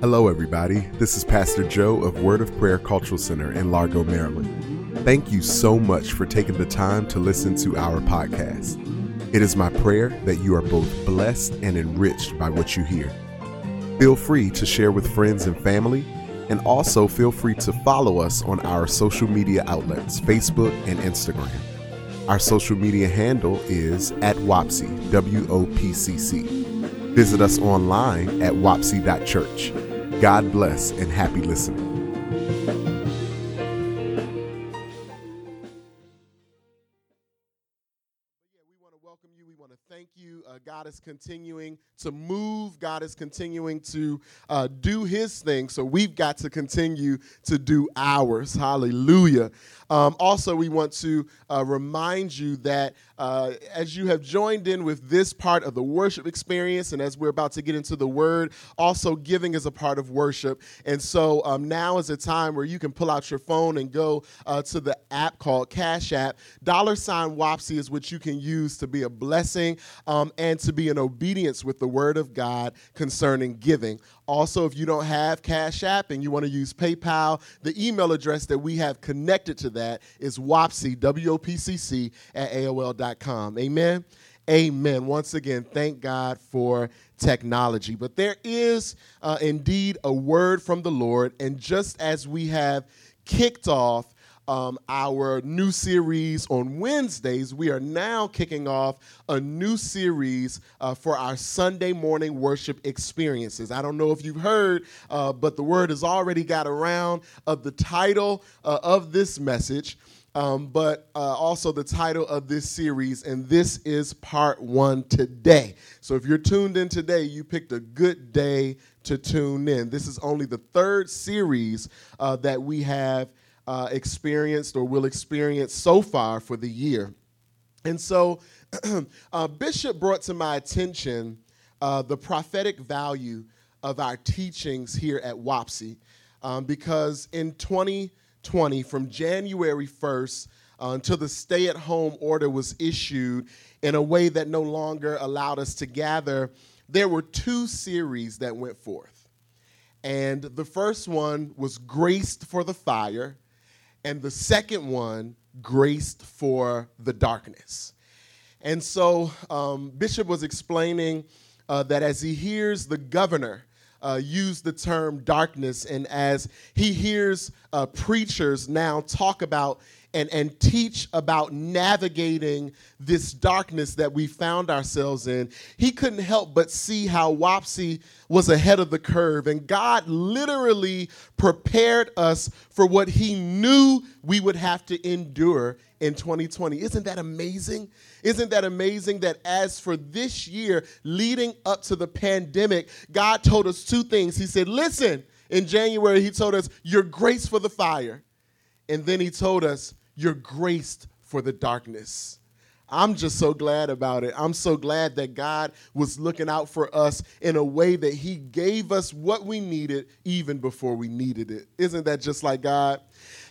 Hello, everybody. This is Pastor Joe of Word of Prayer Cultural Center in Largo, Maryland. Thank you so much for taking the time to listen to our podcast. It is my prayer that you are both blessed and enriched by what you hear. Feel free to share with friends and family, and also feel free to follow us on our social media outlets Facebook and Instagram. Our social media handle is at WOPCC, W O P C C. Visit us online at wopc.church. God bless and happy listening. we want to welcome you. We want to thank you. Uh, God is continuing to move. God is continuing to uh, do His thing. So we've got to continue to do ours. Hallelujah. Um, also, we want to uh, remind you that uh, as you have joined in with this part of the worship experience, and as we're about to get into the Word, also giving is a part of worship. And so um, now is a time where you can pull out your phone and go uh, to the app called Cash App. Dollar sign WOPSI is what you can use to be a blessing um, and to be in obedience with the Word of God concerning giving. Also, if you don't have Cash App and you want to use PayPal, the email address that we have connected to that is WOPCC, W-O-P-C-C, at AOL.com. Amen? Amen. Once again, thank God for technology. But there is uh, indeed a word from the Lord, and just as we have kicked off um, our new series on Wednesdays, we are now kicking off a new series uh, for our Sunday morning worship experiences. I don't know if you've heard, uh, but the word has already got around of the title uh, of this message. Um, but uh, also the title of this series, and this is part one today. So if you're tuned in today, you picked a good day to tune in. This is only the third series uh, that we have uh, experienced or will experience so far for the year. And so, uh, Bishop brought to my attention uh, the prophetic value of our teachings here at WOPSI um, because in 2020, from January 1st uh, until the stay at home order was issued in a way that no longer allowed us to gather, there were two series that went forth. And the first one was Graced for the Fire, and the second one, graced for the darkness. And so um, Bishop was explaining uh, that as he hears the governor uh, use the term darkness, and as he hears uh, preachers now talk about and, and teach about navigating this darkness that we found ourselves in, he couldn't help but see how WOPSI was ahead of the curve. And God literally prepared us for what he knew we would have to endure in 2020. Isn't that amazing? Isn't that amazing that as for this year leading up to the pandemic, God told us two things. He said, Listen, in January, He told us, You're graced for the fire. And then He told us, You're graced for the darkness. I'm just so glad about it. I'm so glad that God was looking out for us in a way that He gave us what we needed even before we needed it. Isn't that just like God?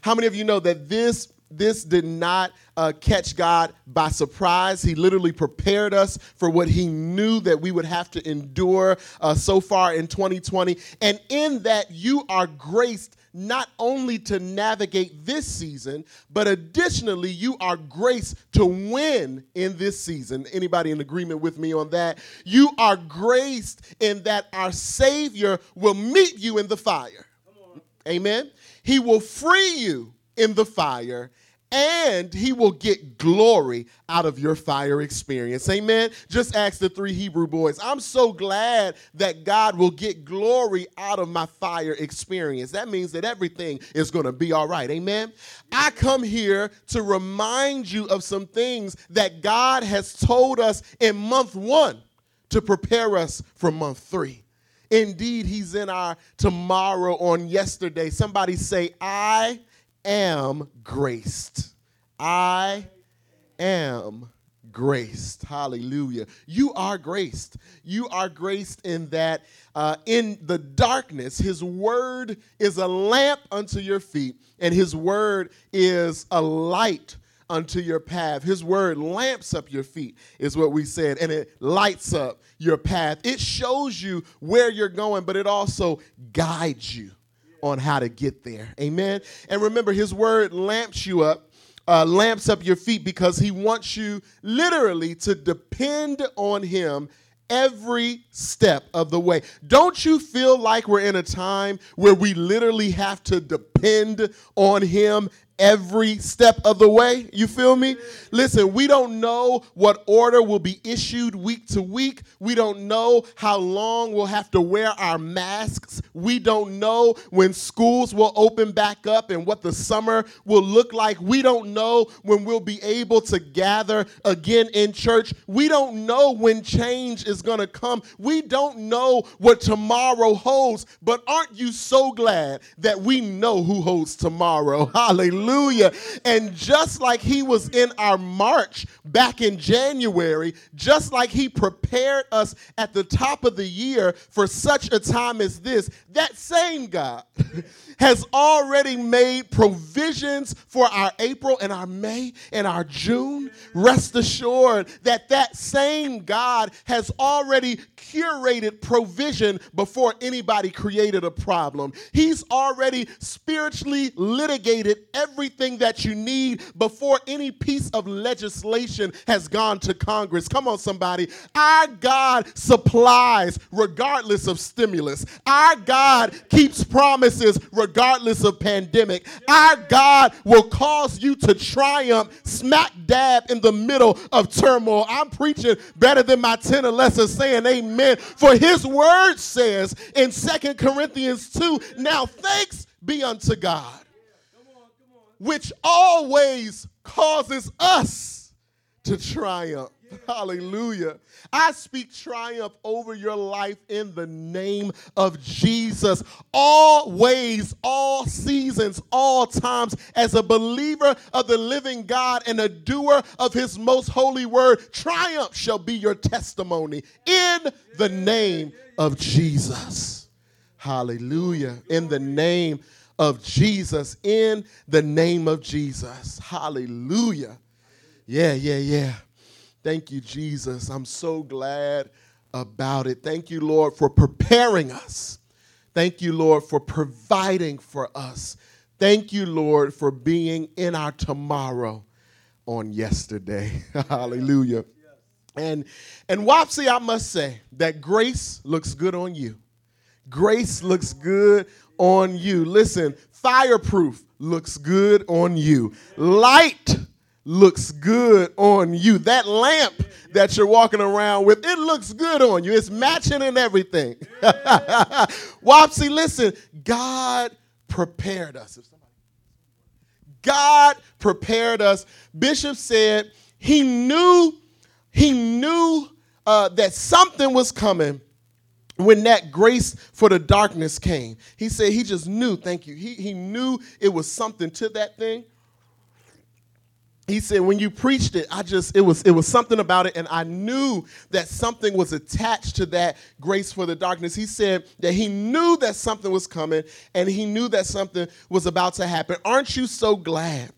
How many of you know that this this did not uh, catch God by surprise. He literally prepared us for what He knew that we would have to endure uh, so far in 2020. And in that, you are graced not only to navigate this season, but additionally, you are graced to win in this season. Anybody in agreement with me on that? You are graced in that our Savior will meet you in the fire. Amen. He will free you in the fire and he will get glory out of your fire experience. Amen. Just ask the three Hebrew boys. I'm so glad that God will get glory out of my fire experience. That means that everything is going to be all right. Amen. I come here to remind you of some things that God has told us in month one to prepare us for month three. Indeed, he's in our tomorrow on yesterday. Somebody say, I am graced. I am graced. Hallelujah. You are graced. You are graced in that uh, in the darkness, His word is a lamp unto your feet, and His word is a light unto your path. His word lamps up your feet, is what we said, and it lights up your path. It shows you where you're going, but it also guides you on how to get there. Amen. And remember, his word lamps you up. Uh, lamps up your feet because he wants you literally to depend on him every step of the way. Don't you feel like we're in a time where we literally have to depend on Him every step of the way. You feel me? Listen, we don't know what order will be issued week to week. We don't know how long we'll have to wear our masks. We don't know when schools will open back up and what the summer will look like. We don't know when we'll be able to gather again in church. We don't know when change is going to come. We don't know what tomorrow holds. But aren't you so glad that we know who holds tomorrow? Hallelujah. Hallelujah. And just like he was in our march back in January, just like he prepared us at the top of the year for such a time as this, that same God has already made provisions for our April and our May and our June. Rest assured that that same God has already curated provision before anybody created a problem. He's already spiritually litigated everything that you need before any piece of legislation has gone to Congress. Come on, somebody. Our God supplies regardless of stimulus. Our God keeps promises regardless of pandemic. Our God will cause you to triumph smack dab in the middle of turmoil. I'm preaching better than my 10 or less saying amen. For his word says in Second Corinthians 2, now thanks be unto God, which always causes us to triumph. Hallelujah. I speak triumph over your life in the name of Jesus. Always, all seasons, all times, as a believer of the living God and a doer of his most holy word, triumph shall be your testimony in the name of Jesus. Hallelujah. In the name of Jesus. In the name of Jesus. Hallelujah. Yeah, yeah, yeah. Thank you, Jesus. I'm so glad about it. Thank you, Lord, for preparing us. Thank you, Lord, for providing for us. Thank you, Lord, for being in our tomorrow on yesterday. Hallelujah. And and Wapsie, I must say that grace looks good on you. Grace looks good on you. Listen, fireproof looks good on you. Light looks good on you. That lamp that you're walking around with, it looks good on you. It's matching and everything. Wapsie, listen, God prepared us. God prepared us. Bishop said he knew, he knew uh, that something was coming when that grace for the darkness came. He said he just knew, thank you. He, he knew it was something to that thing he said when you preached it i just it was it was something about it and i knew that something was attached to that grace for the darkness he said that he knew that something was coming and he knew that something was about to happen aren't you so glad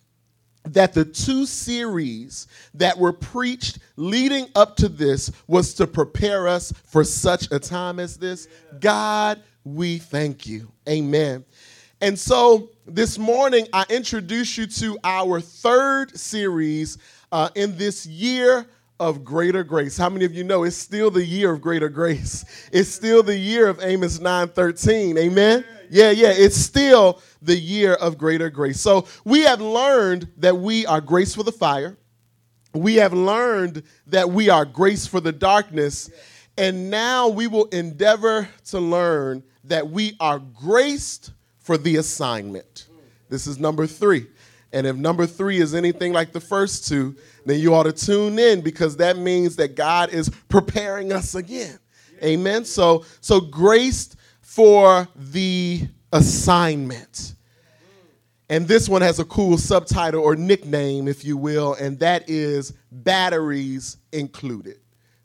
that the two series that were preached leading up to this was to prepare us for such a time as this god we thank you amen and so this morning, I introduce you to our third series uh, in this year of greater grace. How many of you know it's still the year of greater grace? It's still the year of Amos 9:13. Amen. Yeah, yeah, it's still the year of greater grace. So, we have learned that we are grace for the fire. We have learned that we are grace for the darkness. And now we will endeavor to learn that we are graced for the assignment. This is number three. And if number three is anything like the first two, then you ought to tune in because that means that God is preparing us again. Amen. So, so graced for the assignment. And this one has a cool subtitle or nickname, if you will, and that is Batteries Included.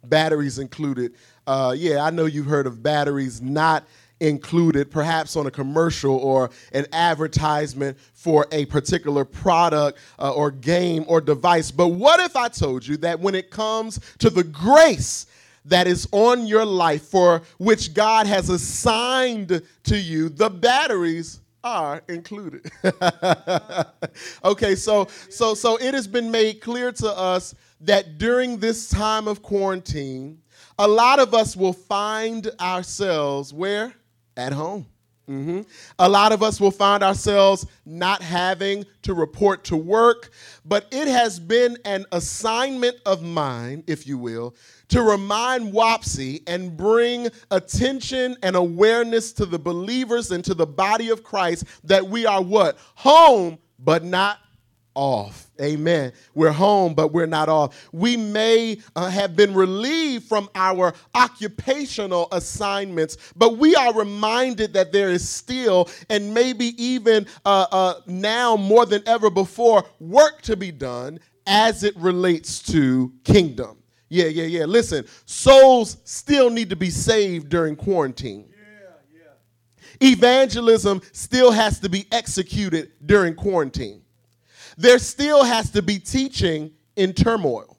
Batteries Included. Uh, yeah, I know you've heard of batteries not included, perhaps on a commercial or an advertisement for a particular product uh, or game or device. But what if I told you that when it comes to the grace that is on your life for which God has assigned to you, the batteries are included. okay, so so so it has been made clear to us that during this time of quarantine, a lot of us will find ourselves where? At home. Mm-hmm. A lot of us will find ourselves not having to report to work, but it has been an assignment of mine, if you will, to remind WAPSI and bring attention and awareness to the believers and to the body of Christ that we are what? Home, but not off. Amen. We're home, but we're not off. We may uh, have been relieved from our occupational assignments, but we are reminded that there is still, and maybe even uh, uh, now more than ever before, work to be done as it relates to kingdom. Yeah, yeah, yeah. Listen, souls still need to be saved during quarantine. Evangelism still has to be executed during quarantine. There still has to be teaching in turmoil.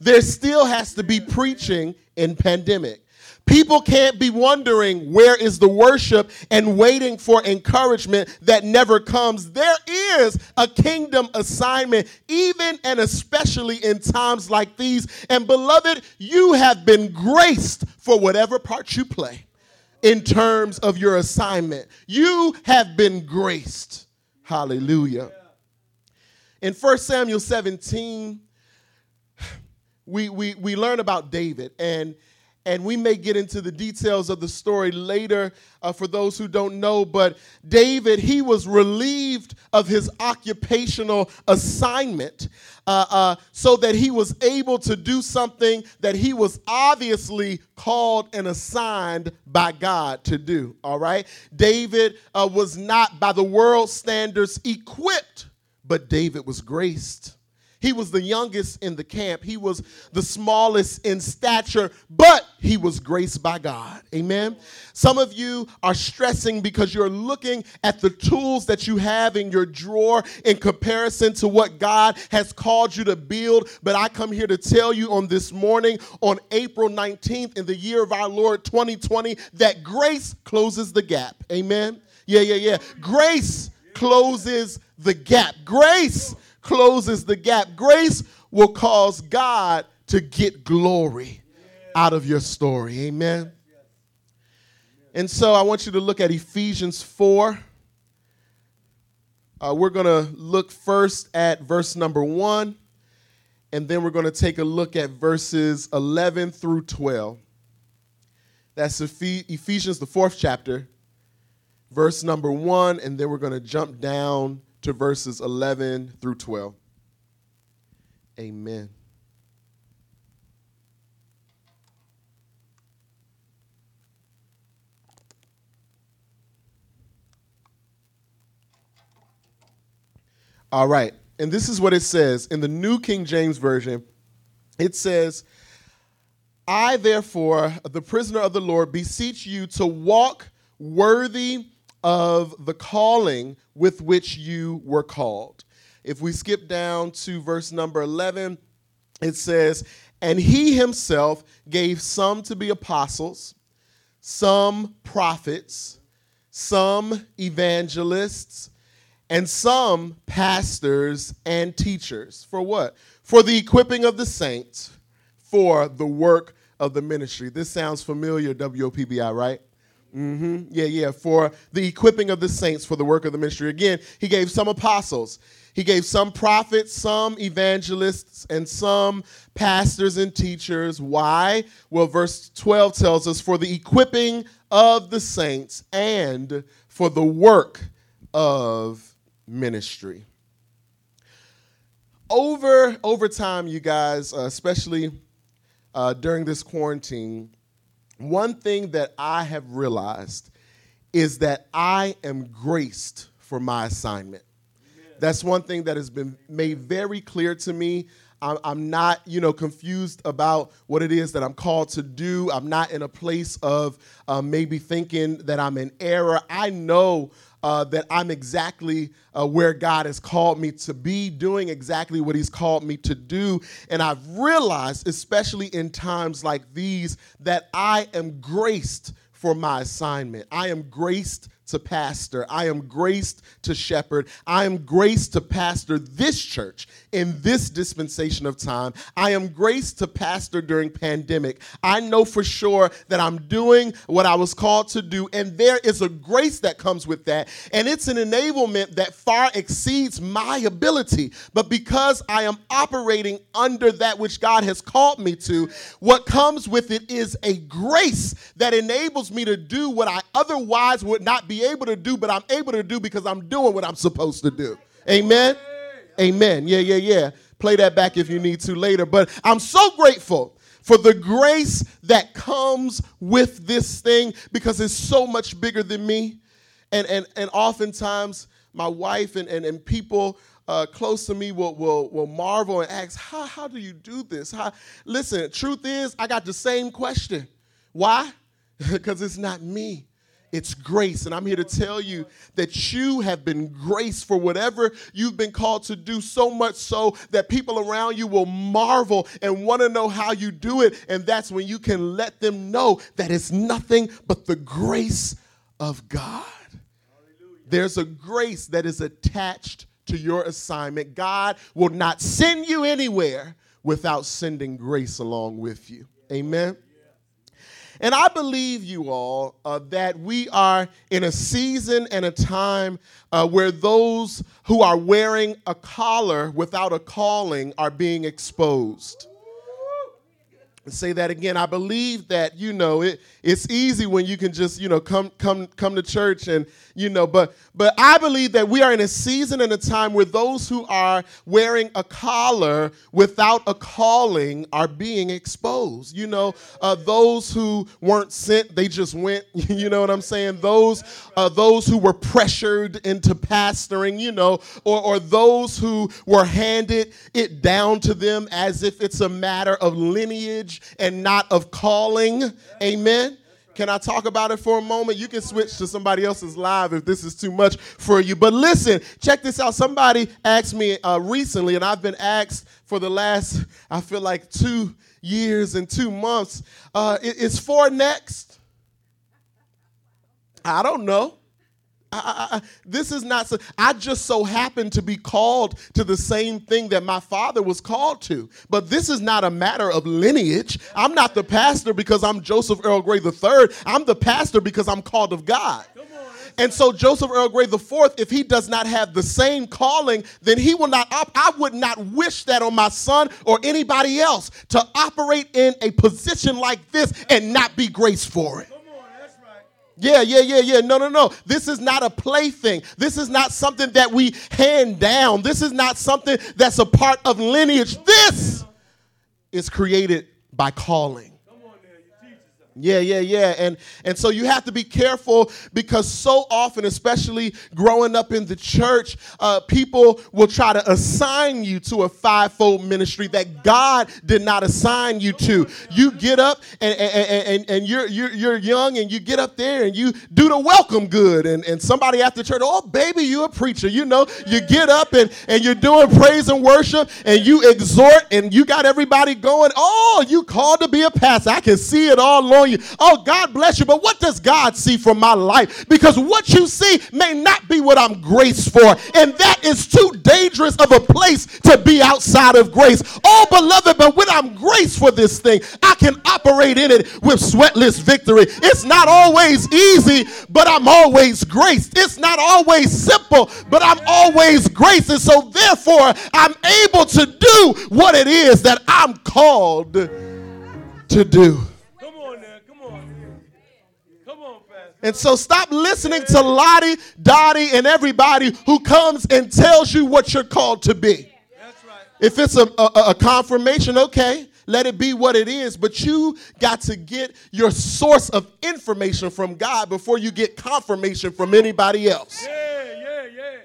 There still has to be preaching in pandemic. People can't be wondering where is the worship and waiting for encouragement that never comes. There is a kingdom assignment, even and especially in times like these. And beloved, you have been graced for whatever part you play in terms of your assignment. You have been graced. Hallelujah. In 1 Samuel 17, we, we, we learn about David, and and we may get into the details of the story later uh, for those who don't know. But David, he was relieved of his occupational assignment uh, uh, so that he was able to do something that he was obviously called and assigned by God to do. All right? David uh, was not, by the world standards, equipped, but David was graced. He was the youngest in the camp. He was the smallest in stature, but he was graced by God. Amen. Some of you are stressing because you're looking at the tools that you have in your drawer in comparison to what God has called you to build. But I come here to tell you on this morning, on April 19th, in the year of our Lord 2020, that grace closes the gap. Amen. Yeah, yeah, yeah. Grace closes the gap. Grace closes the gap. Grace will cause God to get glory out of your story. Amen. And so I want you to look at Ephesians 4. Uh, we're going to look first at verse number 1, and then we're going to take a look at verses 11 through 12. That's Ephesians, the fourth chapter, verse number 1, and then we're going to jump down to verses 11 through 12. Amen. All right. And this is what it says in the New King James Version. It says, I, therefore, the prisoner of the Lord, beseech you to walk worthy of the calling with which you were called. If we skip down to verse number 11, it says, And he himself gave some to be apostles, some prophets, some evangelists, and some pastors and teachers. For what? For the equipping of the saints, for the work of the ministry. This sounds familiar, WOPSI, right? Mm-hmm. Yeah, yeah. For the equipping of the saints for the work of the ministry. Again, he gave some apostles, he gave some prophets, some evangelists, and some pastors and teachers. Why? Well, verse 12 tells us for the equipping of the saints and for the work of ministry. Over over time, you guys, uh, especially uh, during this quarantine, one thing that I have realized is that I am graced for my assignment. That's one thing that has been made very clear to me I'm, not, you know, confused about what it is that I'm called to do. I'm not in a place of uh, maybe thinking that I'm in error. I know uh, that I'm exactly uh, where God has called me to be, doing exactly what He's called me to do. And I've realized, especially in times like these, that I am graced for my assignment. I am graced to pastor. I am graced to shepherd. I am graced to pastor this church in this dispensation of time. I am graced to pastor during pandemic. I know for sure that I'm doing what I was called to do and there is a grace that comes with that and it's an enablement that far exceeds my ability. But because I am operating under that which God has called me to, what comes with it is a grace that enables me to do what I otherwise would not be be able to do, but I'm able to do because I'm doing what I'm supposed to do. Amen? Amen. Yeah, yeah, yeah. Play that back if you need to later. But I'm so grateful for the grace that comes with this thing because it's so much bigger than me. And, and, and oftentimes, my wife and, and, and people uh, close to me will, will, will marvel and ask, how, how do you do this? How? Listen, truth is, I got the same question. Why? because it's not me. It's grace. And I'm here to tell you that you have been graced for whatever you've been called to do, so much so that people around you will marvel and want to know how you do it. And that's when you can let them know that it's nothing but the grace of God. There's a grace that is attached to your assignment. God will not send you anywhere without sending grace along with you. Amen. And I believe you all uh, that we are in a season and a time uh, where those who are wearing a collar without a calling are being exposed. Say that again. I believe that you know it. It's easy when you can just you know come come come to church and you know, but but I believe that we are in a season and a time where those who are wearing a collar without a calling are being exposed. You know, uh, those who weren't sent, they just went. You know what I'm saying? Those uh, those who were pressured into pastoring. You know, or or those who were handed it down to them as if it's a matter of lineage and not of calling. Amen. Can I talk about it for a moment? You can switch to somebody else's live if this is too much for you. But listen, check this out. Somebody asked me uh, recently, and I've been asked for the last, I feel like, two years and two months. Uh, is four next? I don't know. I, this is not so i just so happened to be called to the same thing that my father was called to. But this is not a matter of lineage. I'm not the pastor because i'm joseph earl gray iii i'm the pastor because i'm called of god. And so Joseph Earl Gray IV, if he does not have the same calling, then he will not op- I would not wish that on my son or anybody else to operate in a position like this and not be graced for it. Yeah, yeah, yeah, yeah. No, no, no. This is not a plaything. This is not something that we hand down. This is not something that's a part of lineage. This is created by calling. Yeah, yeah, yeah. And and so you have to be careful because so often, especially growing up in the church, uh, people will try to assign you to a fivefold ministry that God did not assign you to. You get up and, and, and, and you're, you're you're young and you get up there and you do the welcome good and, and somebody after church, oh baby, you a preacher. You know, you get up and, and you're doing praise and worship and you exhort and you got everybody going, oh, you called to be a pastor. I can see it all on you. Oh, God bless you. But what does God see from my life? Because what you see may not be what I'm graced for. And that is too dangerous of a place to be outside of grace. Oh, beloved, but when I'm graced for this thing, I can operate in it with sweatless victory. It's not always easy, but I'm always graced. It's not always simple, but I'm always graced. And so, therefore, I'm able to do what it is that I'm called to do. And so stop listening to Lottie, Dottie, and everybody who comes and tells you what you're called to be. Right. If it's a, a, a confirmation, okay, let it be what it is. But you got to get your source of information from God before you get confirmation from anybody else. Yeah,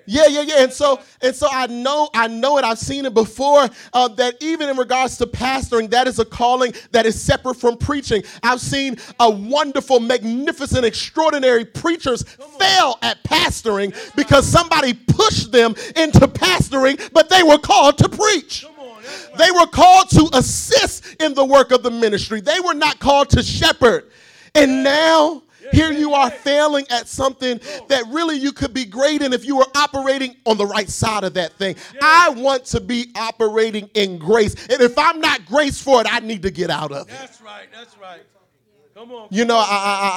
yeah, yeah. Yeah. And so, and so I know, I know it. I've seen it before. Uh, that even in regards to pastoring, that is a calling that is separate from preaching. I've seen a wonderful, magnificent, extraordinary preachers fail at pastoring because somebody pushed them into pastoring, but they were called to preach. They were called to assist in the work of the ministry. They were not called to shepherd. And now here you are failing at something that really you could be great in if you were operating on the right side of that thing. I want to be operating in grace. And if I'm not grace for it, I need to get out of it. That's right. That's right. Come on. You know, I,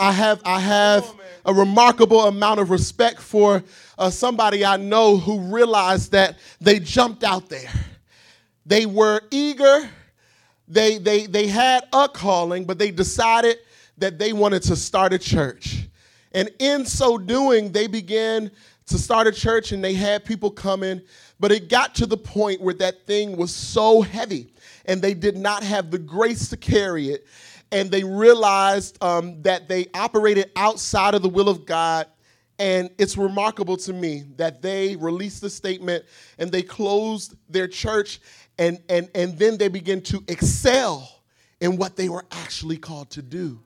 I, I have I have a remarkable amount of respect for uh, somebody I know who realized that they jumped out there. They were eager. They they they had a calling, but they decided that they wanted to start a church. And in so doing, they began to start a church and they had people coming, but it got to the point where that thing was so heavy and they did not have the grace to carry it. And they realized um, that they operated outside of the will of God. And it's remarkable to me that they released the statement and they closed their church and, and, and then they began to excel in what they were actually called to do.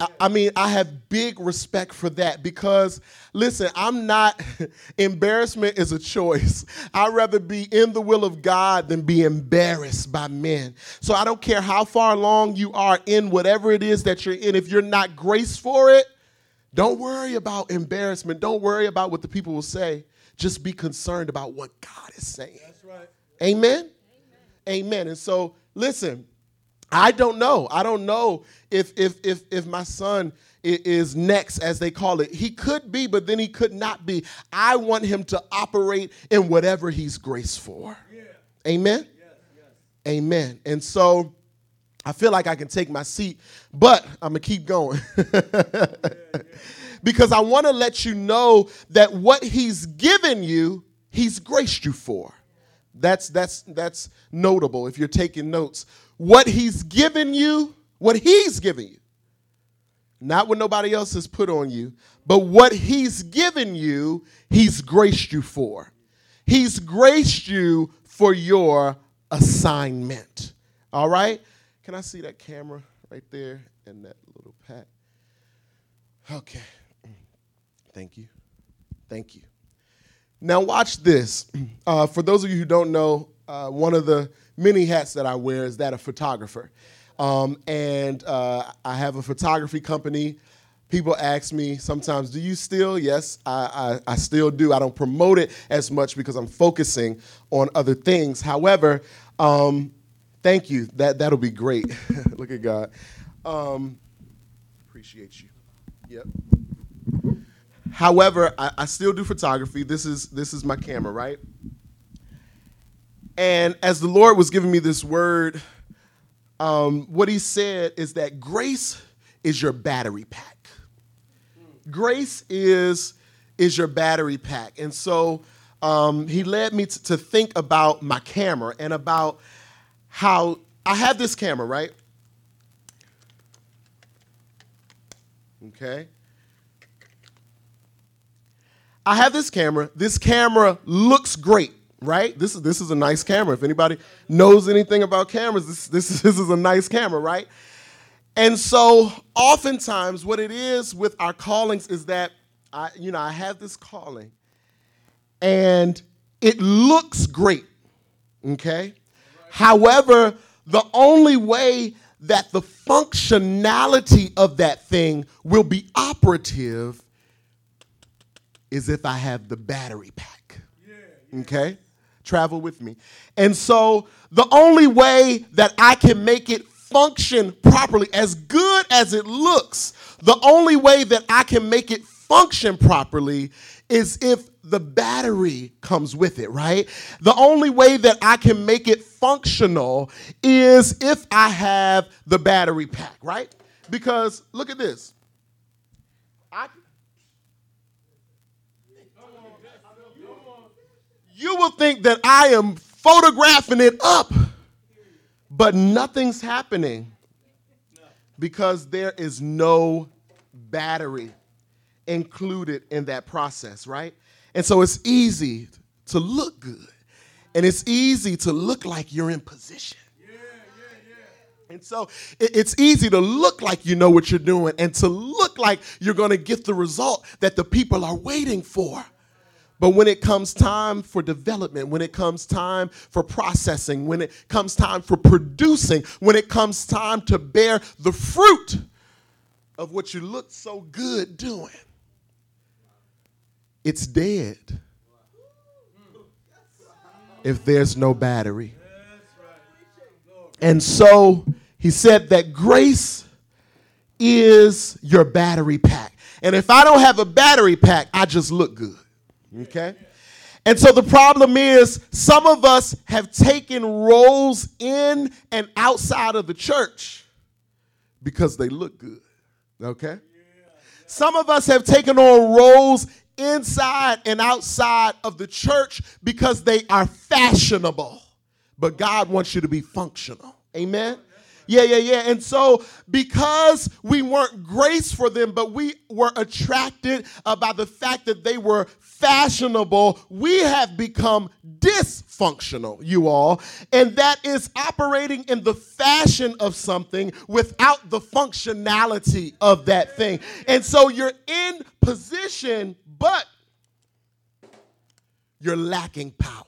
I, I mean, I have big respect for that because, listen, I'm not, embarrassment is a choice. I'd rather be in the will of God than be embarrassed by men. So I don't care how far along you are in whatever it is that you're in. If you're not grace for it, don't worry about embarrassment. Don't worry about what the people will say. Just be concerned about what God is saying. That's right. Amen? Amen. Amen. And so, listen, I don't know. I don't know if if if if my son is next, as they call it. He could be, but then he could not be. I want him to operate in whatever he's graced for. Yeah. Amen. Yes, yes. Amen. And so I feel like I can take my seat, but I'm gonna keep going. yeah, yeah. Because I want to let you know that what he's given you, he's graced you for. That's that's that's notable if you're taking notes. What he's given you, what he's given you, not what nobody else has put on you, but what he's given you, he's graced you for. He's graced you for your assignment. All right? Can I see that camera right there and that little pat? Okay. Thank you. Thank you. Now, watch this. Uh, for those of you who don't know, uh, one of the many hats that I wear is that of photographer. Um, and uh, I have a photography company. People ask me sometimes, do you still? Yes, I, I, I, still do. I don't promote it as much because I'm focusing on other things. However, um, thank you. That, that'll be great. Look at God. Um, appreciate you. Yep. However, I, I still do photography. This is, this is my camera, right? And as the Lord was giving me this word, um, what he said is that grace is your battery pack. Grace is, is your battery pack. And so um, he led me to, to think about my camera and about how I have this camera, right? Okay. I have this camera. This camera looks great right? This is this is a nice camera. If anybody knows anything about cameras, this this is, this is a nice camera, right? And so, oftentimes, what it is with our callings is that I, you know, I have this calling, and it looks great, okay. However, the only way that the functionality of that thing will be operative is if I have the battery pack. Okay? travel with me. And so the only way that I can make it function properly, as good as it looks, the only way that I can make it function properly is if the battery comes with it, right? The only way that I can make it functional is if I have the battery pack, right? Because look at this. You will think that I am photographing it up, but nothing's happening because there is no battery. included in that process, right? And so it's easy to look good. And it's easy to look like you're in position. And so it's easy to look like you know what you're doing and to look like you're going to get the result that the people are waiting for. But when it comes time for development, when it comes time for processing, when it comes time for producing, when it comes time to bear the fruit of what you look so good doing, it's dead if there's no battery. And so he said that grace is your battery pack. And if I don't have a battery pack, I just look good. Okay? And so the problem is, some of us have taken roles in and outside of the church because they look good. Okay? Some of us have taken on roles inside and outside of the church because they are fashionable. But God wants you to be functional. Amen? Yeah, yeah, yeah. And so, because we weren't grace for them, but we were attracted by the fact that they were fashionable, we have become dysfunctional, you all. And that is operating in the fashion of something without the functionality of that thing. And so, you're in position, but you're lacking power.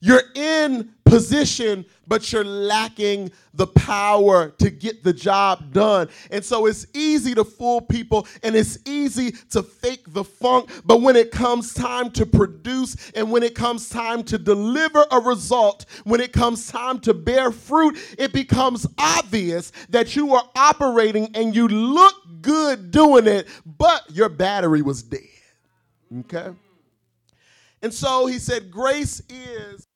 You're in position, but you're lacking the power to get the job done. And so it's easy to fool people and it's easy to fake the funk. But when it comes time to produce and when it comes time to deliver a result, when it comes time to bear fruit, it becomes obvious that you are operating and you look good doing it, but your battery was dead. Okay? And so he said, Grace is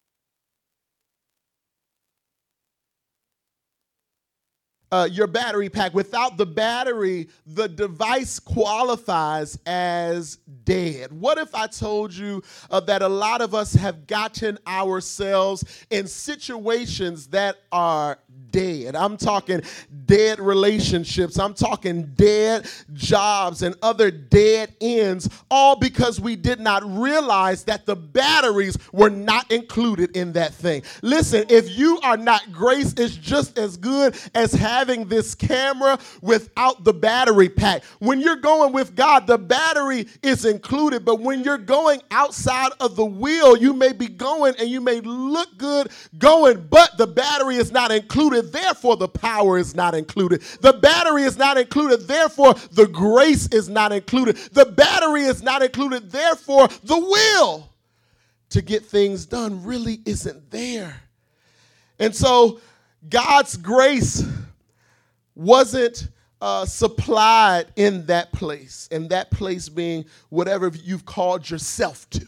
uh, your battery pack. Without the battery, the device qualifies as dead. What if I told you uh, that a lot of us have gotten ourselves in situations that are dead. I'm talking dead relationships. I'm talking dead jobs and other dead ends, all because we did not realize that the batteries were not included in that thing. Listen, if you are not grace, it's just as good as having this camera without the battery pack. When you're going with God, the battery is included, but when you're going outside of the wheel, you may be going and you may look good going, but the battery is not included therefore the power is not included. The battery is not included, therefore the grace is not included. The battery is not included, therefore the will to get things done really isn't there. And so God's grace wasn't uh, supplied in that place, and that place being whatever you've called yourself to.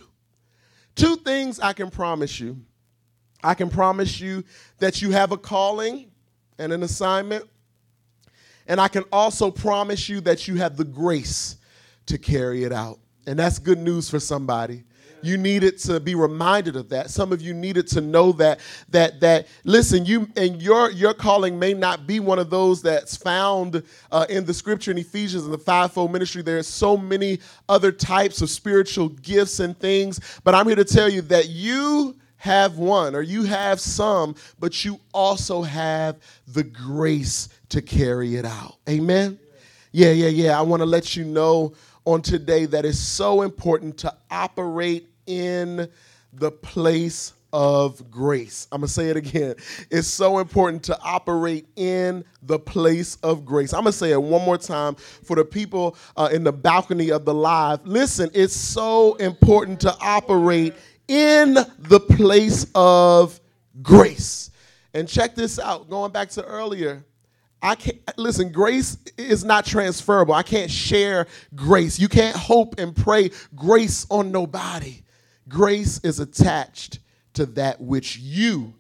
Two things I can promise you I can promise you that you have a calling and an assignment. And I can also promise you that you have the grace to carry it out. And that's good news for somebody. You needed to be reminded of that. Some of you needed to know that that that listen, you and your your calling may not be one of those that's found uh, in the scripture in Ephesians in the fivefold ministry. There are so many other types of spiritual gifts and things, but I'm here to tell you that you have one or you have some, but you also have the grace to carry it out. Amen? Yeah, yeah, yeah. I want to let you know on today that it's so important to operate in the place of grace. I'm going to say it again. It's so important to operate in the place of grace. I'm going to say it one more time for the people uh, in the balcony of the live. Listen, it's so important to operate in the place of grace. And check this out, going back to earlier. I can't listen, grace is not transferable. I can't share grace. You can't hope and pray grace on nobody. Grace is attached to that which you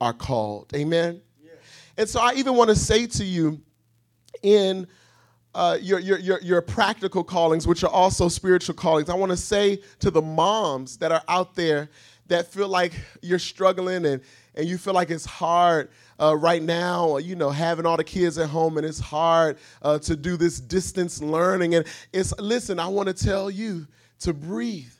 are called. Amen. Yeah. And so I even want to say to you in uh, your, your, your, your practical callings, which are also spiritual callings. I want to say to the moms that are out there that feel like you're struggling and, and you feel like it's hard uh, right now, you know, having all the kids at home and it's hard uh, to do this distance learning. And it's, listen, I want to tell you to breathe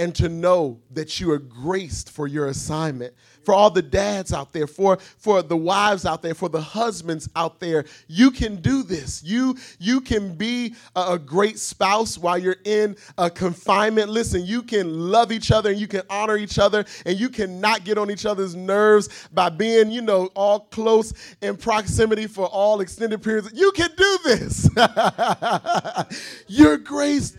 and to know that you are graced for your assignment. For all the dads out there, for, for the wives out there, for the husbands out there, you can do this. You, you can be a, a great spouse while you're in a confinement. Listen, you can love each other and you can honor each other and you cannot get on each other's nerves by being, you know, all close in proximity for all extended periods. You can do this. you're graced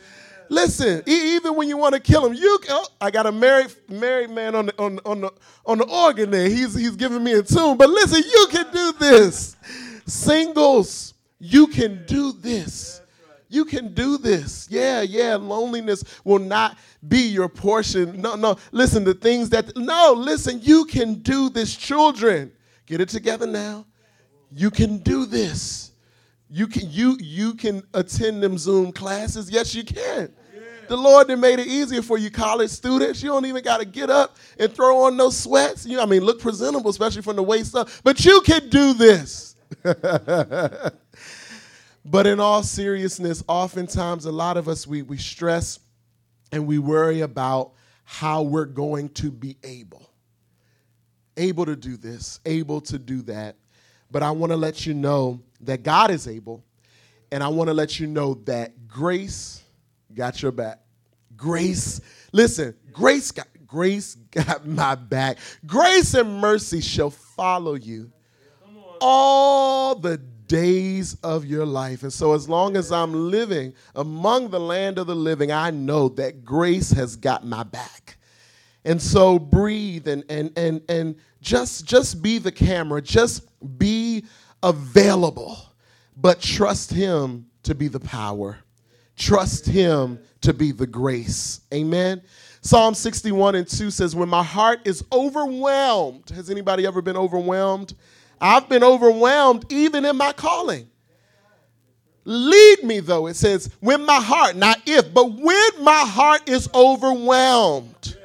Listen, even when you want to kill him, you. Oh, I got a married married man on the on on the on the organ there. He's he's giving me a tune. But listen, you can do this. Singles, you can do this. You can do this. Yeah, yeah. Loneliness will not be your portion. No, no. Listen, the things that no. Listen, you can do this. Children, get it together now. You can do this. You can you you can attend them Zoom classes. Yes, you can. The Lord that made it easier for you college students. You don't even got to get up and throw on no sweats. You I mean, look presentable, especially from the waist up. But you can do this. but in all seriousness, oftentimes a lot of us we, we stress and we worry about how we're going to be able. Able to do this, able to do that. But I want to let you know that God is able, and I want to let you know that grace got your back. Grace, listen, grace got grace got my back. Grace and mercy shall follow you all the days of your life. And so as long as I'm living among the land of the living, I know that grace has got my back. And so breathe and and and and just just be the camera, just be available, but trust him to be the power. Trust him to be the grace. Amen. Psalm 61 and 2 says, When my heart is overwhelmed, has anybody ever been overwhelmed? I've been overwhelmed even in my calling. Lead me, though. It says, when my heart, not if, but when my heart is overwhelmed.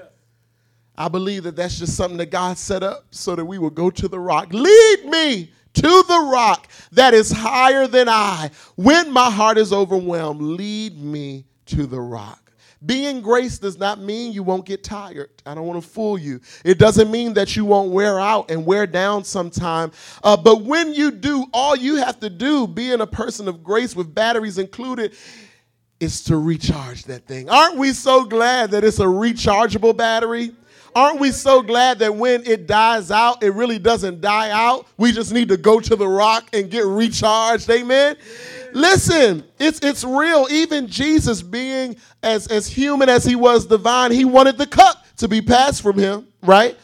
I believe that that's just something that God set up so that we will go to the rock. Lead me to the rock that is higher than I. When my heart is overwhelmed, lead me to the rock. Being grace does not mean you won't get tired. I don't want to fool you. It doesn't mean that you won't wear out and wear down sometime. Uh, but when you do, all you have to do, being a person of grace with batteries included, is to recharge that thing. Aren't we so glad that it's a rechargeable battery? Aren't we so glad that when it dies out, it really doesn't die out? We just need to go to the rock and get recharged. Amen. Listen, it's it's real. Even Jesus being as, as human as he was divine, he wanted the cup to be passed from him, right?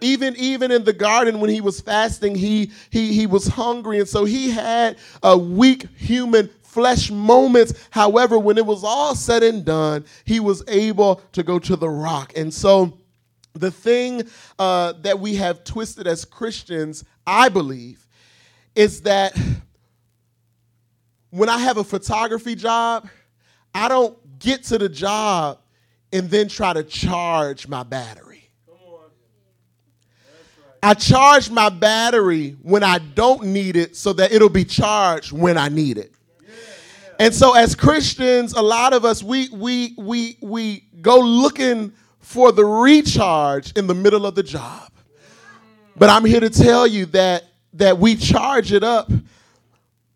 even even in the garden when he was fasting he he he was hungry and so he had a weak human flesh moments however when it was all said and done he was able to go to the rock and so the thing uh, that we have twisted as Christians, I believe, is that when I have a photography job, I don't get to the job and then try to charge my battery. I charge my battery when I don't need it so that it'll be charged when I need it. And so as Christians, a lot of us we we we we go looking for the recharge in the middle of the job. But I'm here to tell you that that we charge it up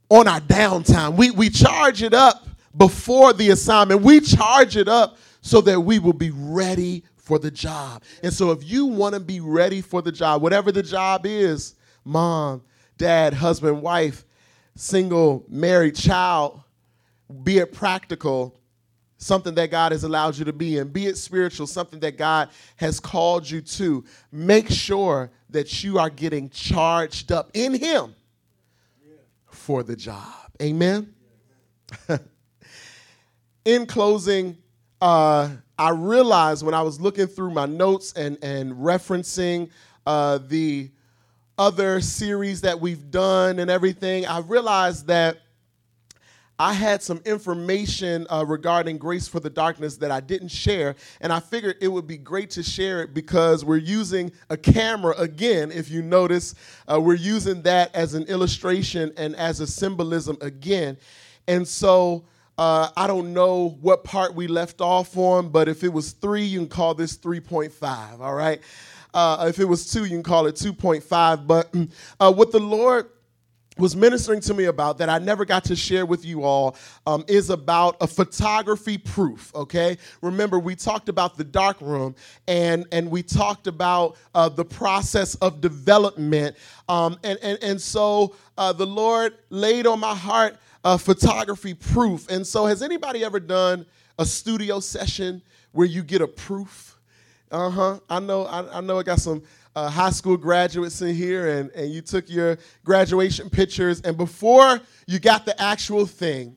on our downtime. We we charge it up before the assignment. We charge it up so that we will be ready for the job. And so if you want to be ready for the job, whatever the job is, mom, dad, husband, wife, single, married, child, be it practical, something that God has allowed you to be in, be it spiritual, something that God has called you to. Make sure that you are getting charged up in Him for the job. Amen. in closing, uh, I realized when I was looking through my notes and, and referencing uh, the other series that we've done and everything, I realized that I had some information uh, regarding Grace for the Darkness that I didn't share, and I figured it would be great to share it because we're using a camera again. If you notice, uh, we're using that as an illustration and as a symbolism again. And so uh, I don't know what part we left off on, but if it was three, you can call this 3.5, all right? Uh, if it was two, you can call it 2.5. But uh, what the Lord was ministering to me about that I never got to share with you all um, is about a photography proof. Okay, remember we talked about the dark room and and we talked about uh, the process of development, um, and and and so uh, the Lord laid on my heart a photography proof. And so, has anybody ever done a studio session where you get a proof? Uh huh. I know. I, I know. I got some uh, high school graduates in here and, and you took your graduation pictures, and before you got the actual thing,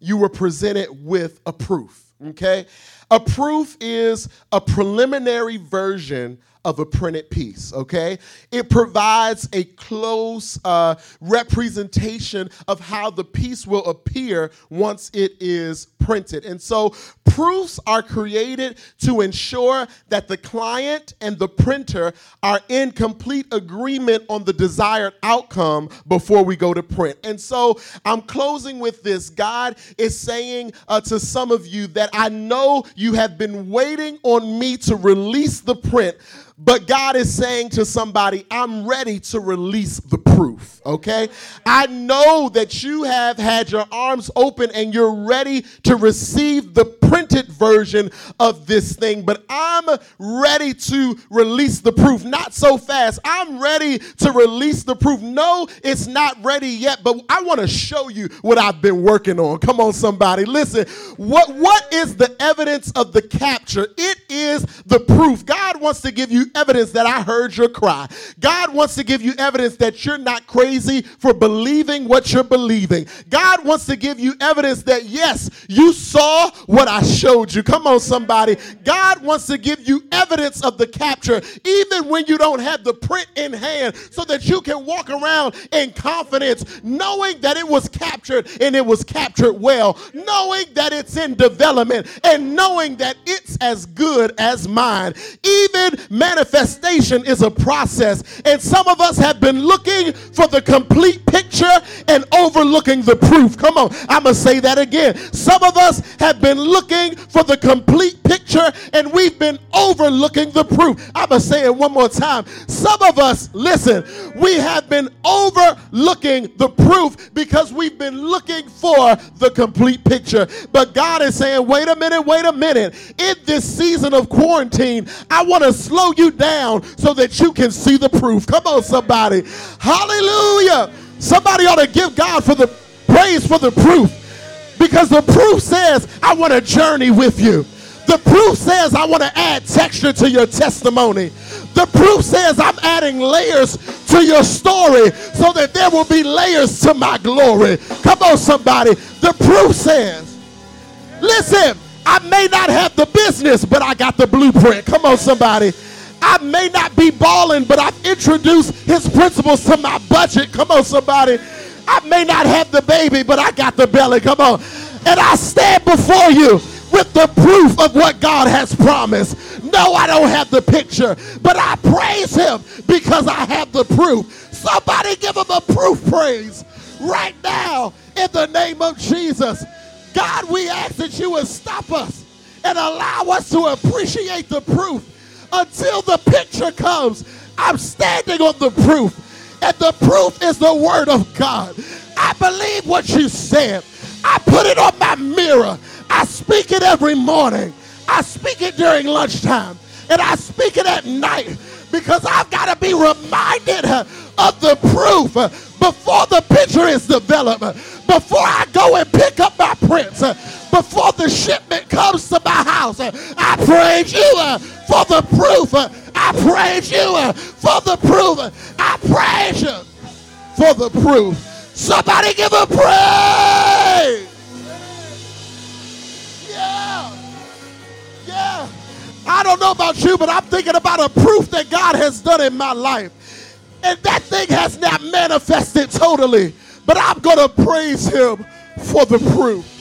you were presented with a proof. Okay? A proof is a preliminary version of a printed piece, okay? It provides a close uh, representation of how the piece will appear once it is printed. And so proofs are created to ensure that the client and the printer are in complete agreement on the desired outcome before we go to print. And so I'm closing with this. God is saying uh, to some of you that I know you have been waiting on me to release the print but God is saying to somebody, I'm ready to release the proof, okay? I know that you have had your arms open and you're ready to receive the printed version of this thing, but I'm ready to release the proof. Not so fast. I'm ready to release the proof. No, it's not ready yet, but I want to show you what I've been working on. Come on, somebody. Listen, what, what is the evidence of the capture? It is the proof. God wants to give you evidence that I heard your cry. God wants to give you evidence that you're not crazy for believing what you're believing. God wants to give you evidence that, yes, you saw what I showed you. Come on, somebody. God wants to give you evidence of the capture, even when you don't have the print in hand, so that you can walk around in confidence, knowing that it was captured and it was captured well, knowing that it's in development, and knowing that it's as good as mine. Even man manifestation is a process. And some of us have been looking for the complete picture and overlooking the proof. Come on, I'm going to say that again. Some of us have been looking for the complete picture and we've been overlooking the proof. I'm going to say it one more time. Some of us, listen, we have been overlooking the proof because we've been looking for the complete picture. But God is saying, wait a minute, wait a minute. In this season of quarantine, I want to slow you down so that you can see the proof. Come on, somebody. Hallelujah. Somebody ought to give God for the praise for the proof because the proof says, I want to journey with you. The proof says, I want to add texture to your testimony. The proof says, I'm adding layers to your story so that there will be layers to my glory. Come on, somebody. The proof says, listen, I may not have the business, but I got the blueprint. Come on, somebody. I may not be balling, but I've introduced his principles to my budget. Come on, somebody. I may not have the baby, but I got the belly. Come on. And I stand before you with the proof of what God has promised. No, I don't have the picture, but I praise him because I have the proof. Somebody give him a proof praise right now in the name of Jesus. God, we ask that you would stop us and allow us to appreciate the proof until the picture comes. I'm standing on the proof, and the proof is the word of God. I believe what you said. I put it on my mirror. I speak it every morning. I speak it during lunchtime, and I speak it at night because I've got to be reminded of the proof before the picture is developed, before I go and pick up my prints, before the shipment comes to my house. I praise you uh, for the proof. I praise you uh, for the proof. I praise you for the proof. Somebody give a praise. Yeah. Yeah. I don't know about you, but I'm thinking about a proof that God has done in my life. And that thing has not manifested totally. But I'm going to praise him for the proof.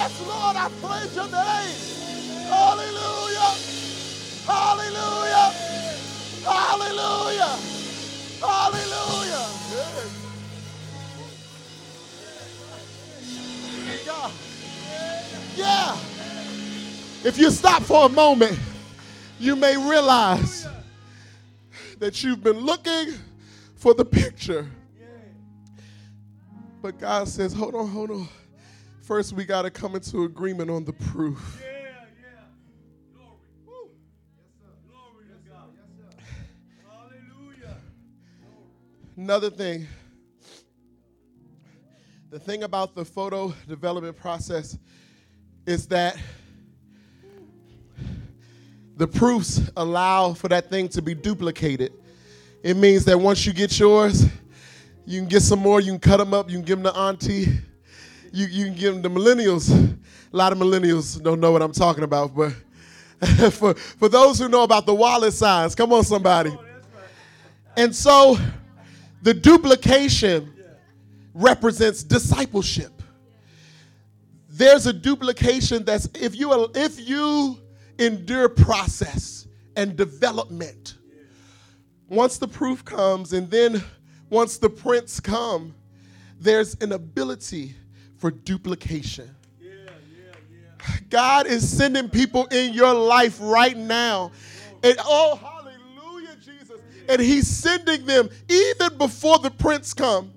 Yes, Lord, I praise your name. Hallelujah. Hallelujah. Hallelujah. Hallelujah. Yeah. Yeah. If you stop for a moment, you may realize that you've been looking for the picture. But God says, hold on, hold on. First, we got to come into agreement on the proof. Yeah, yeah. Glory. Glory to God. Hallelujah. Another thing, the thing about the photo development process is that the proofs allow for that thing to be duplicated. It means that once you get yours, you can get some more, you can cut them up, you can give them to auntie, you, you can give them to millennials. A lot of millennials don't know what I'm talking about, but for, for those who know about the wallet size, come on, somebody. And so the duplication represents discipleship. There's a duplication that's if you if you endure process and development, once the proof comes and then once the prints come, there's an ability for duplication. Yeah, yeah, yeah. God is sending people in your life right now. And oh, hallelujah, Jesus. And He's sending them even before the prints come.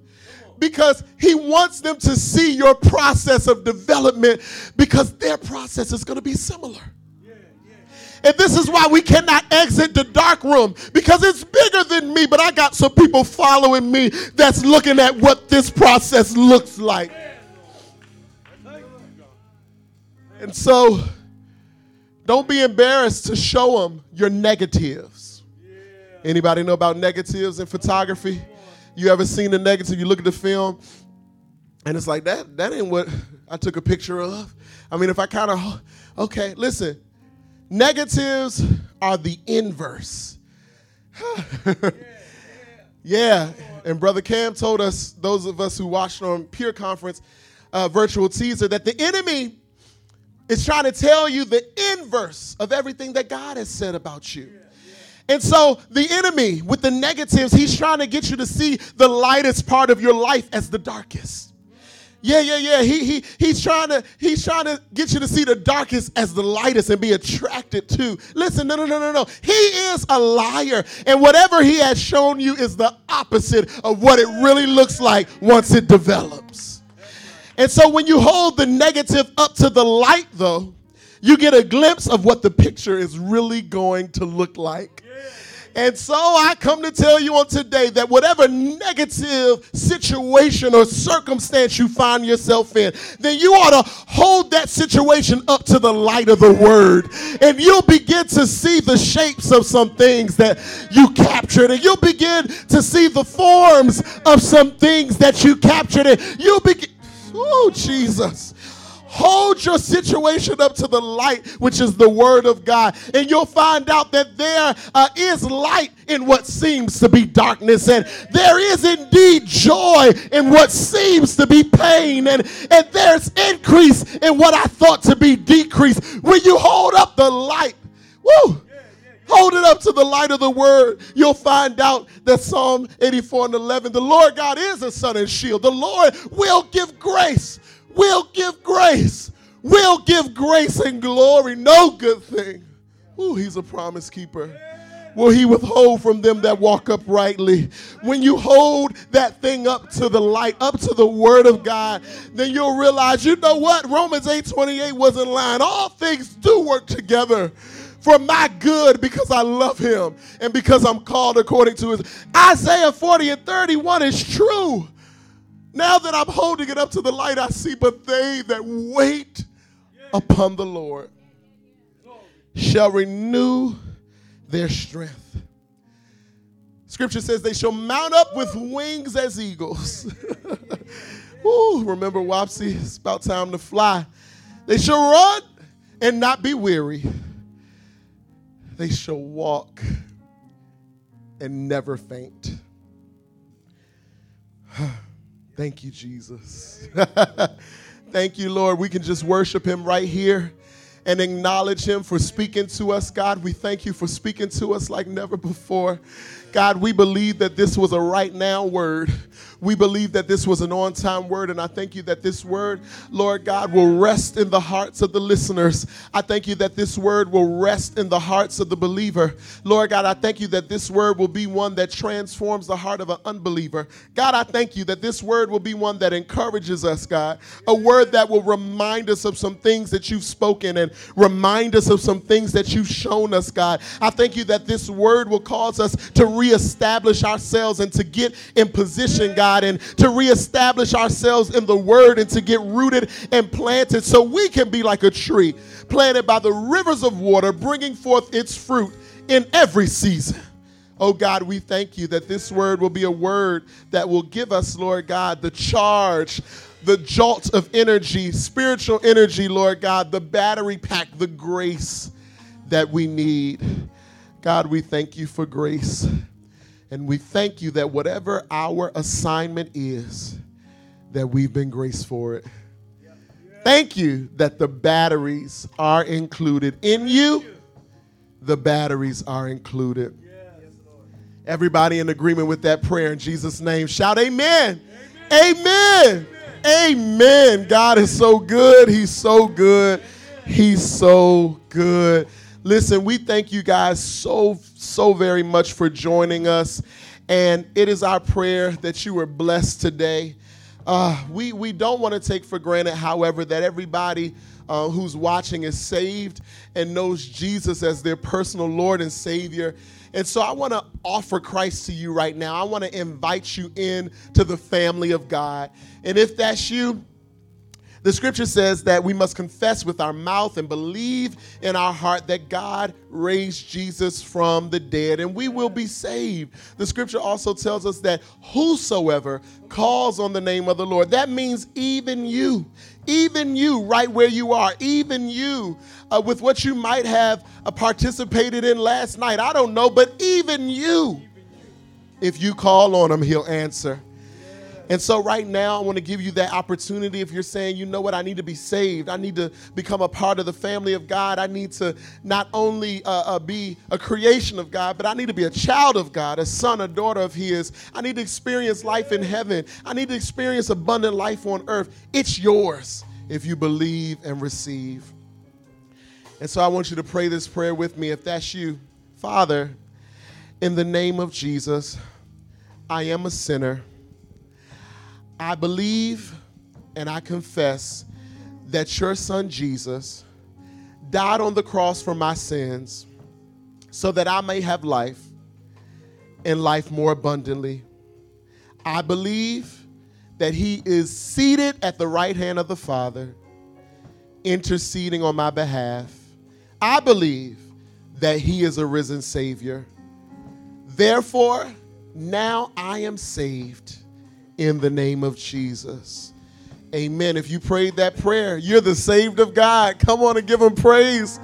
Because he wants them to see your process of development because their process is going to be similar. And this is why we cannot exit the dark room because it's bigger than me, but I got some people following me that's looking at what this process looks like. Thank And so, don't be embarrassed to show them your negatives. Anybody know about negatives in photography? You ever seen the negative? You look at the film, and it's like that. That ain't what I took a picture of. I mean, if I kind of okay, listen. Negatives are the inverse. yeah, and Brother Cam told us, those of us who watched on Peer Conference uh, virtual teaser, that the enemy is trying to tell you the inverse of everything that God has said about you. And so the enemy with the negatives, he's trying to get you to see the lightest part of your life as the darkest. Yeah, yeah, yeah. He, he, he's trying to he's trying to get you to see the darkest as the lightest and be attracted to. Listen, no, no, no, no, no. He is a liar, and whatever he has shown you is the opposite of what it really looks like once it develops. And so when you hold the negative up to the light, though, you get a glimpse of what the picture is really going to look like. And so I come to tell you on today that whatever negative situation or circumstance you find yourself in, then you ought to hold that situation up to the light of the word. And you'll begin to see the shapes of some things that you captured. And you'll begin to see the forms of some things that you captured. And you'll begin, oh, Jesus. Hold your situation up to the light, which is the Word of God, and you'll find out that there uh, is light in what seems to be darkness, and there is indeed joy in what seems to be pain, and, and there's increase in what I thought to be decrease. When you hold up the light, woo! Hold it up to the light of the word. You'll find out that Psalm 84 and 11, the Lord God is a sun and shield. The Lord will give grace will give grace, will give grace and glory. No good thing. Ooh, he's a promise keeper. Will he withhold from them that walk uprightly? When you hold that thing up to the light, up to the word of God, then you'll realize, you know what? Romans 8 28 wasn't lying. All things do work together for my good because I love him and because I'm called according to his. Isaiah 40 and 31 is true. Now that I'm holding it up to the light, I see, but they that wait upon the Lord shall renew their strength. Scripture says they shall mount up with wings as eagles. Ooh, remember WOPSI? It's about time to fly. They shall run and not be weary. They shall walk and never faint. Thank you, Jesus. Thank you, Lord. We can just worship Him right here and acknowledge Him for speaking to us. God, we thank you for speaking to us like never before. God, we believe that this was a right now word. We believe that this was an on time word, and I thank you that this word, Lord God, will rest in the hearts of the listeners. I thank you that this word will rest in the hearts of the believer. Lord God, I thank you that this word will be one that transforms the heart of an unbeliever. God, I thank you that this word will be one that encourages us, God. A word that will remind us of some things that you've spoken and remind us of some things that you've shown us, God. I thank you that this word will cause us to reestablish ourselves and to get in position, God, and to reestablish ourselves in the word and to get rooted and planted so we can be like a tree planted by the rivers of water, bringing forth its fruit in every season. Oh God, we thank you that this word will be a word that will give us, Lord God, the charge, the jolt of energy, spiritual energy, Lord God, the battery pack, the grace that we need. God, we thank you for grace. And we thank you that whatever our assignment is, that we've been graced for it. Thank you that the batteries are included in you. The batteries are included. Everybody in agreement with that prayer in Jesus' name, shout amen. Amen. Amen. God is so good. He's so good. He's so good. Listen, we thank you guys so, so very much for joining us. And it is our prayer that you were blessed today. Uh, we, we don't want to take for granted, however, that everybody uh, who's watching is saved and knows Jesus as their personal Lord and Savior. And so I want to offer Christ to you right now. I want to invite you in to the family of God. And if that's you, the scripture says that we must confess with our mouth and believe in our heart that God raised Jesus from the dead and we will be saved. The scripture also tells us that whosoever calls on the name of the Lord, that means even you, even you right where you are, even you uh, with what you might have uh, participated in last night. I don't know, but even you, if you call on him, he'll answer. And so, right now, I want to give you that opportunity. If you're saying, you know what, I need to be saved, I need to become a part of the family of God, I need to not only uh, uh, be a creation of God, but I need to be a child of God, a son, a daughter of His. I need to experience life in heaven, I need to experience abundant life on earth. It's yours if you believe and receive. And so, I want you to pray this prayer with me if that's you. Father, in the name of Jesus, I am a sinner. I believe and I confess that your son Jesus died on the cross for my sins so that I may have life and life more abundantly. I believe that he is seated at the right hand of the Father, interceding on my behalf. I believe that he is a risen Savior. Therefore, now I am saved in the name of Jesus. Amen. If you prayed that prayer, you're the saved of God. Come on and give him praise.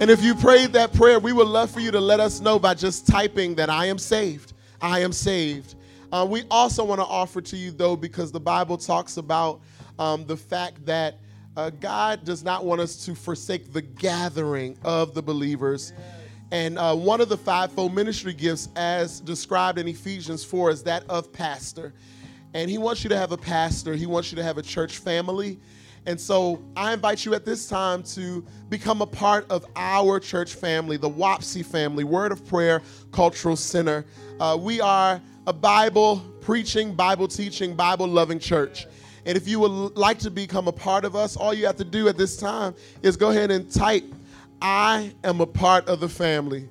And if you prayed that prayer, we would love for you to let us know by just typing that I am saved. I am saved. Uh, we also want to offer to you, though, because the Bible talks about um, the fact that uh, God does not want us to forsake the gathering of the believers. And uh, one of the fivefold ministry gifts, as described in Ephesians 4, is that of pastor. And he wants you to have a pastor, he wants you to have a church family. And so I invite you at this time to become a part of our church family, the WOPSI family, Word of Prayer Cultural Center. Uh, we are a Bible preaching, Bible teaching, Bible loving church. And if you would like to become a part of us, all you have to do at this time is go ahead and type, I am a part of the family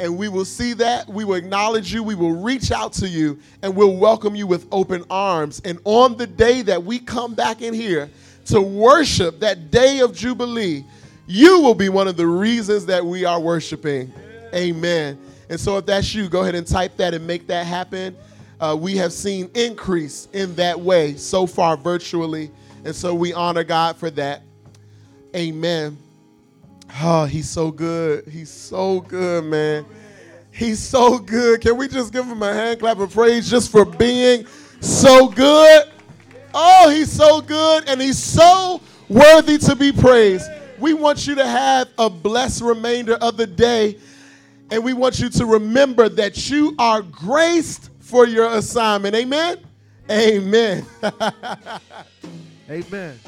and we will see that. We will acknowledge you. We will reach out to you and we'll welcome you with open arms. And on the day that we come back in here to worship, that day of Jubilee, you will be one of the reasons that we are worshiping. Amen. And so if that's you, go ahead and type that and make that happen. Uh, we have seen increase in that way so far virtually. And so we honor God for that. Amen. Oh, he's so good. He's so good, man. He's so good. Can we just give him a hand clap of praise just for being so good? Oh, he's so good and he's so worthy to be praised. We want you to have a blessed remainder of the day. And we want you to remember that you are graced for your assignment. Amen. Amen. Amen.